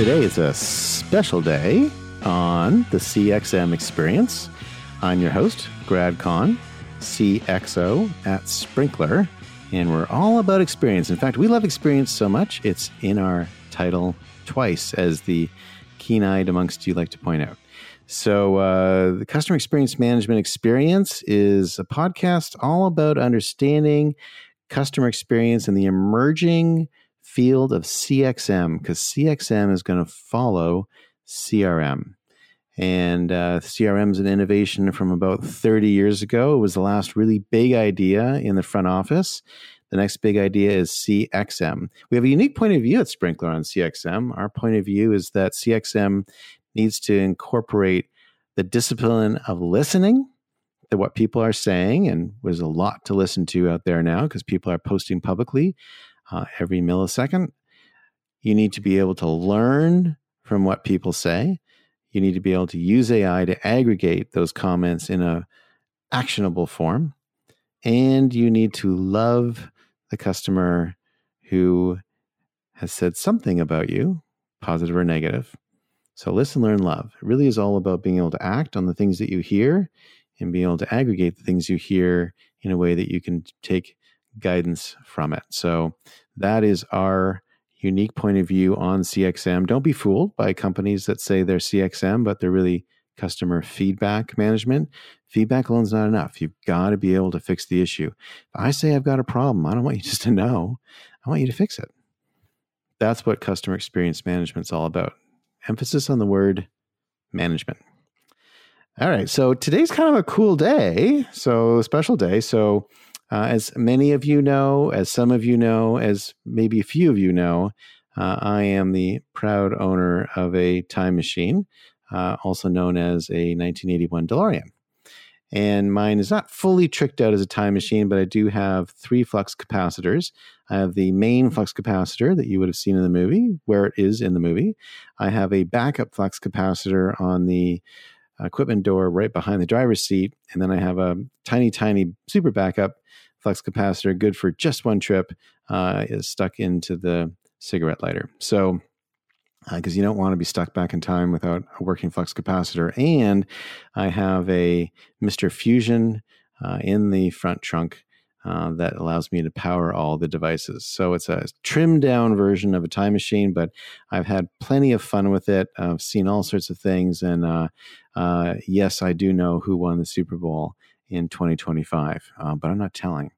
Today is a special day on the CXM experience. I'm your host, Grad Conn, CXO at Sprinklr, and we're all about experience. In fact, we love experience so much, it's in our title twice, as the keen eyed amongst you like to point out. So, uh, the Customer Experience Management Experience is a podcast all about understanding customer experience and the emerging field of CXM, because CXM is going to follow CRM. And uh, CRM is an innovation from about 30 years ago. It was the last really big idea in the front office. The next big idea is CXM. We have a unique point of view at Sprinklr on CXM. Our point of view is that CXM needs to incorporate the discipline of listening to what people are saying. And there's a lot to listen to out there now because people are posting publicly uh, every millisecond. You need to be able to learn from what people say. You need to be able to use AI to aggregate those comments in a actionable form. And you need to love the customer who has said something about you, positive or negative, so listen, learn, love. It really is all about being able to act on the things that you hear and being able to aggregate the things you hear in a way that you can take guidance from it. So that is our unique point of view on CXM. Don't be fooled by companies that say they're CXM, but they're really customer feedback management. Feedback alone is not enough. You've got to be able to fix the issue. If I say I've got a problem, I don't want you just to know. I want you to fix it. That's what customer experience management is all about emphasis on the word management. All right, so today's kind of a cool day, so special day. So, uh, as many of you know, as some of you know, as maybe a few of you know, uh, I am the proud owner of a time machine, uh, also known as a 1981 DeLorean. And mine is not fully tricked out as a time machine, but I do have three flux capacitors. I have the main flux capacitor that you would have seen in the movie, where it is in the movie. I have a backup flux capacitor on the equipment door right behind the driver's seat. And then I have a tiny, tiny super backup flux capacitor, good for just one trip, uh, is stuck into the cigarette lighter. So because uh, you don't want to be stuck back in time without a working flux capacitor. And I have a Mr. Fusion uh, in the front trunk uh, that allows me to power all the devices. So it's a trimmed down version of a time machine, but I've had plenty of fun with it. I've seen all sorts of things. And uh, uh, yes, I do know who won the Super Bowl in 2025, uh, but I'm not telling.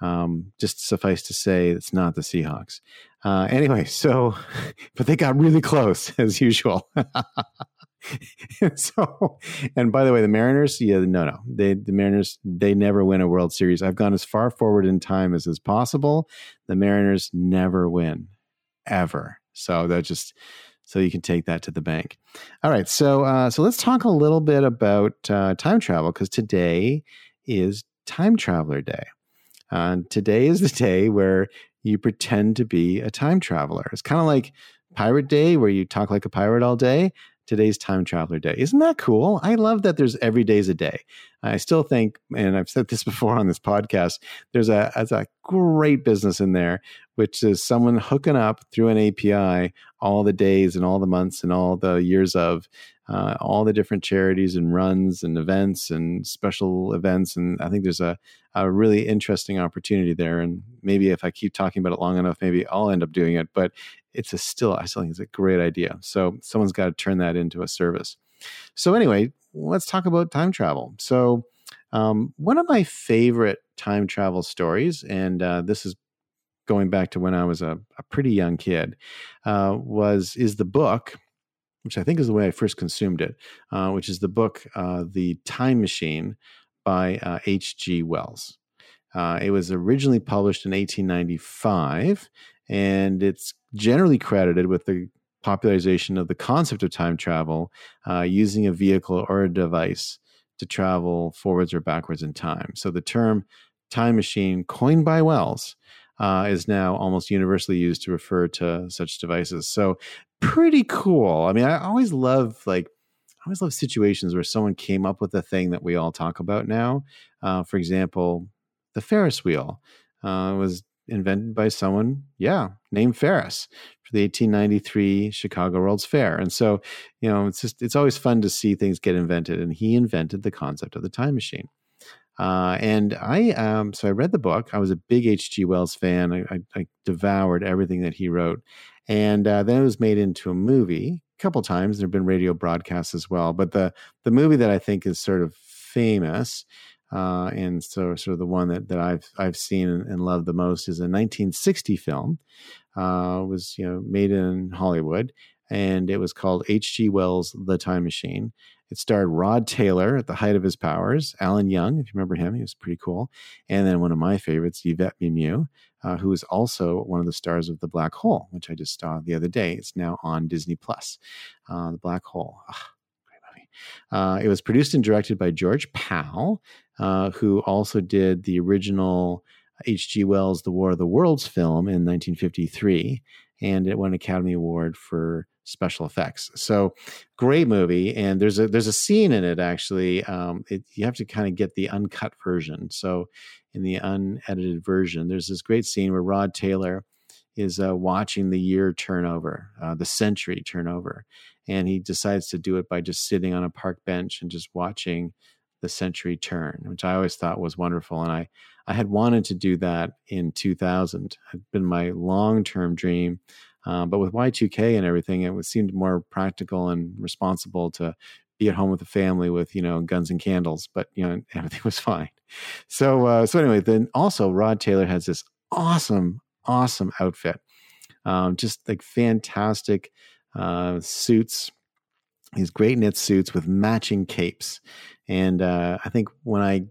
Um, just suffice to say, it's not the Seahawks. Uh, anyway, so, but they got really close as usual. so, and by the way, the Mariners, yeah, no, no, they, the Mariners, they never win a World Series. I've gone as far forward in time as is possible. The Mariners never win, ever. So that just, so you can take that to the bank. All right, so uh, so let's talk a little bit about uh, time travel because today is Time Traveler Day. Uh, today is the day where you pretend to be a time traveler. It's kind of like Pirate Day, where you talk like a pirate all day. Today's Time Traveler Day. Isn't that cool? I love that there's every day's a day. I still think, and I've said this before on this podcast, there's a, there's a great business in there, which is someone hooking up through an API all the days and all the months and all the years of uh, all the different charities and runs and events and special events. And I think there's a, a really interesting opportunity there. And maybe if I keep talking about it long enough, maybe I'll end up doing it. But it's a still, I still think it's a great idea. So someone's got to turn that into a service. So anyway, let's talk about time travel. So um, one of my favorite time travel stories, and uh, this is going back to when I was a, a pretty young kid, uh, was is the book which I think is the way I first consumed it, uh, which is the book uh, The Time Machine by H.G. Uh, Wells. Uh, it was originally published in 1895, and it's generally credited with the popularization of the concept of time travel uh, using a vehicle or a device to travel forwards or backwards in time. So the term time machine, coined by Wells, uh, is now almost universally used to refer to such devices. So pretty cool. I mean, I always love like I always love situations where someone came up with a thing that we all talk about now. Uh, for example, the Ferris wheel uh, was invented by someone, yeah, named Ferris for the 1893 Chicago World's Fair. And so, you know, it's just it's always fun to see things get invented. And he invented the concept of the time machine. Uh, and I, um, so I read the book. I was a big H.G. Wells fan. I, I, I, devoured everything that he wrote, and uh, then it was made into a movie a couple times. There have been radio broadcasts as well, but the the movie that I think is sort of famous uh, and so sort of the one that, that I've I've seen and, and loved the most is a 1960 film. Uh, was you know made in Hollywood, and it was called H.G. Wells' The Time Machine. It starred Rod Taylor at the height of his powers, Alan Young, if you remember him, he was pretty cool, and then one of my favorites, Yvette Mimieux, uh, who is also one of the stars of The Black Hole, which I just saw the other day. It's now on Disney Plus. Uh, the Black Hole. Ugh, uh, it was produced and directed by George Pal, uh, who also did the original H.G. Wells' The War of the Worlds film in 1953, and it won an Academy Award for special effects. So great movie, and there's a there's a scene in it actually. Um, it, you have to kind of get the uncut version. So in the unedited version, there's this great scene where Rod Taylor is uh, watching the year turn over, uh, the century turn over, and he decides to do it by just sitting on a park bench and just watching the century turn, which I always thought was wonderful. And I, I had wanted to do that in 2000. It had been my long term dream. Uh, but with Y2K and everything, it seemed more practical and responsible to be at home with the family with you know guns and candles. But you know everything was fine. So uh, so anyway, then also Rod Taylor has this awesome awesome outfit, um, just like fantastic uh, suits these great knit suits with matching capes. And uh, I think when I,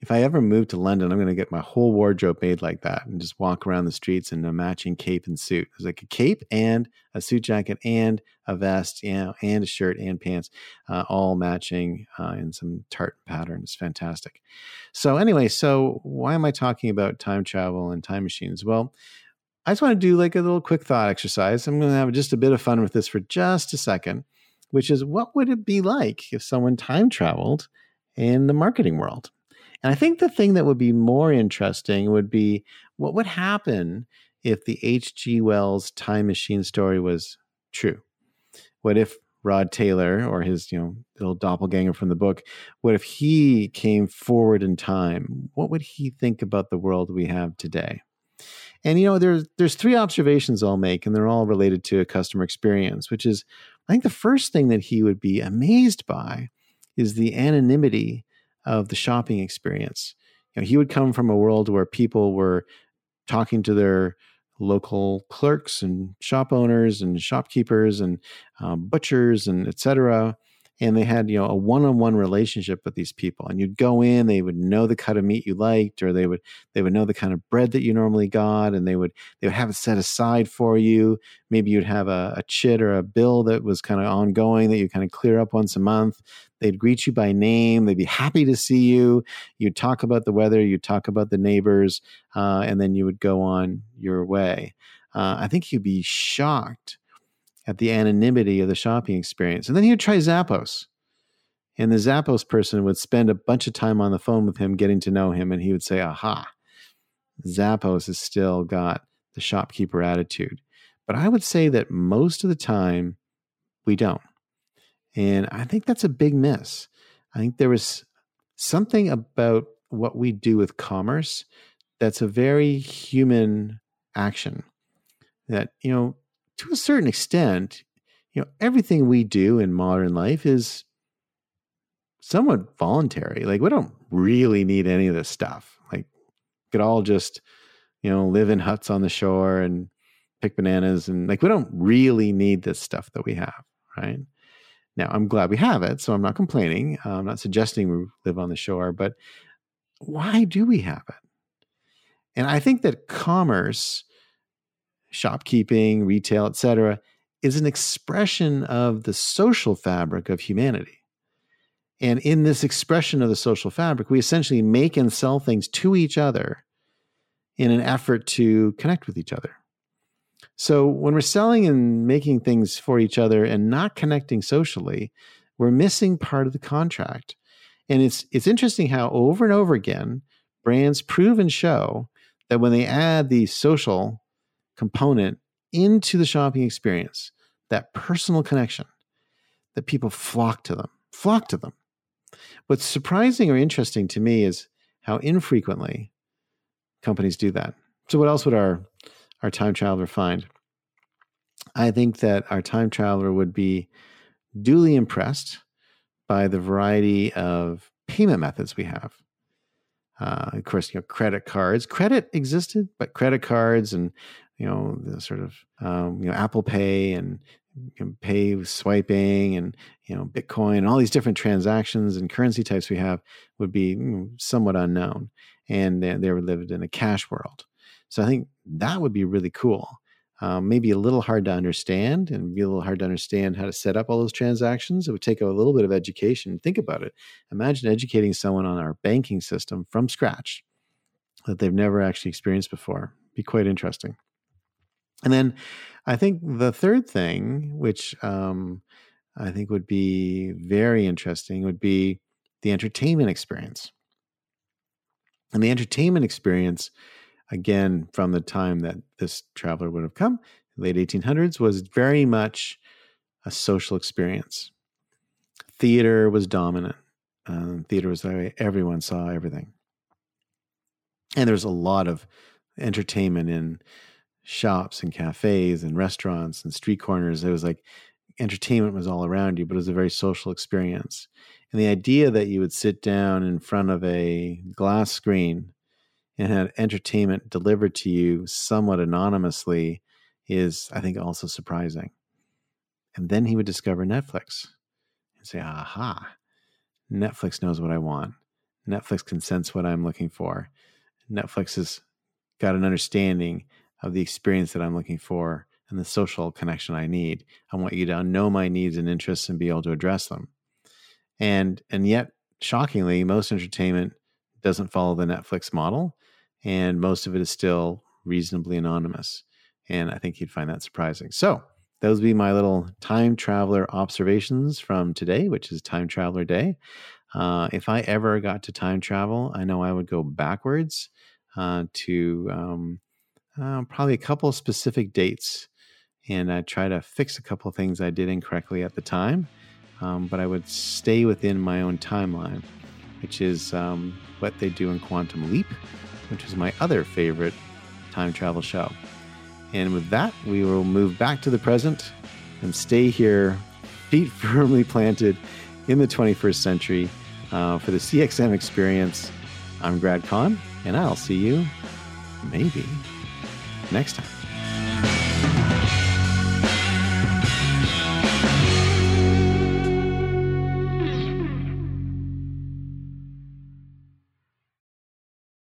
if I ever move to London, I'm going to get my whole wardrobe made like that and just walk around the streets in a matching cape and suit. It's like a cape and a suit jacket and a vest, you know, and a shirt and pants, uh, all matching uh, in some tartan pattern. It's fantastic. So anyway, so why am I talking about time travel and time machines? Well, I just want to do like a little quick thought exercise. I'm going to have just a bit of fun with this for just a second which is what would it be like if someone time traveled in the marketing world? And I think the thing that would be more interesting would be what would happen if the H.G. Wells time machine story was true? What if Rod Taylor or his, you know, little doppelganger from the book, what if he came forward in time? What would he think about the world we have today? And you know, there's there's three observations I'll make, and they're all related to a customer experience, which is I think the first thing that he would be amazed by is the anonymity of the shopping experience. You know, he would come from a world where people were talking to their local clerks and shop owners and shopkeepers and um, butchers and etc and they had you know a one-on-one relationship with these people and you'd go in they would know the cut of meat you liked or they would they would know the kind of bread that you normally got and they would they would have it set aside for you. Maybe you'd have a, a chit or a bill that was kind of ongoing that you kind of clear up once a month. They'd greet you by name they'd be happy to see you. You'd talk about the weather you'd talk about the neighbors uh, and then you would go on your way. Uh, i think you'd be shocked at the anonymity of the shopping experience. And then he would try Zappos. And the Zappos person would spend a bunch of time on the phone with him, getting to know him, and he would say, Aha, Zappos has still got the shopkeeper attitude. But I would say that most of the time, we don't. And I think that's a big miss. I think there was something about what we do with commerce that's a very human action. That, you know, to a certain extent, you know, everything we do in modern life is somewhat voluntary. Like we don't really need any of this stuff. Like we could all just, you know, live in huts on the shore and pick bananas and like we don't really need this stuff that we have, right? Now, I'm glad we have it, so I'm not complaining. Uh, I'm not suggesting we live on the shore, but why do we have it? And I think that commerce shopkeeping, retail, etc., is an expression of the social fabric of humanity. And in this expression of the social fabric, we essentially make and sell things to each other in an effort to connect with each other. So when we're selling and making things for each other and not connecting socially, we're missing part of the contract. And it's it's interesting how over and over again brands prove and show that when they add the social component into the shopping experience, that personal connection, that people flock to them, flock to them. What's surprising or interesting to me is how infrequently companies do that. So, what else would our our time traveler find? I think that our time traveler would be duly impressed by the variety of payment methods we have. Uh, of course, you know, credit cards. Credit existed, but credit cards and you know the sort of um, you know Apple Pay and pay swiping and you know Bitcoin and all these different transactions and currency types we have would be somewhat unknown, and they, they lived in a cash world. So I think that would be really cool um, maybe a little hard to understand and be a little hard to understand how to set up all those transactions. It would take a little bit of education. Think about it. Imagine educating someone on our banking system from scratch that they've never actually experienced before. Be quite interesting. And then I think the third thing, which um, I think would be very interesting, would be the entertainment experience. And the entertainment experience again from the time that this traveler would have come, late 1800s, was very much a social experience. Theater was dominant. Um, theater was the way everyone saw everything. And there's a lot of entertainment in shops and cafes and restaurants and street corners. It was like entertainment was all around you, but it was a very social experience. And the idea that you would sit down in front of a glass screen and had entertainment delivered to you somewhat anonymously is, I think, also surprising. And then he would discover Netflix and say, aha, Netflix knows what I want. Netflix can sense what I'm looking for. Netflix has got an understanding of the experience that I'm looking for and the social connection I need. I want you to know my needs and interests and be able to address them. And and yet, shockingly, most entertainment doesn't follow the Netflix model and most of it is still reasonably anonymous. And I think you'd find that surprising. So, those would be my little time traveler observations from today, which is Time Traveler Day. Uh, if I ever got to time travel, I know I would go backwards uh, to um, uh, probably a couple specific dates and I'd try to fix a couple things I did incorrectly at the time. Um, but I would stay within my own timeline, which is um, what they do in Quantum Leap, which is my other favorite time travel show. And with that, we will move back to the present and stay here, feet firmly planted in the 21st century uh, for the CXM experience. I'm Grad Conn, and I'll see you maybe next time.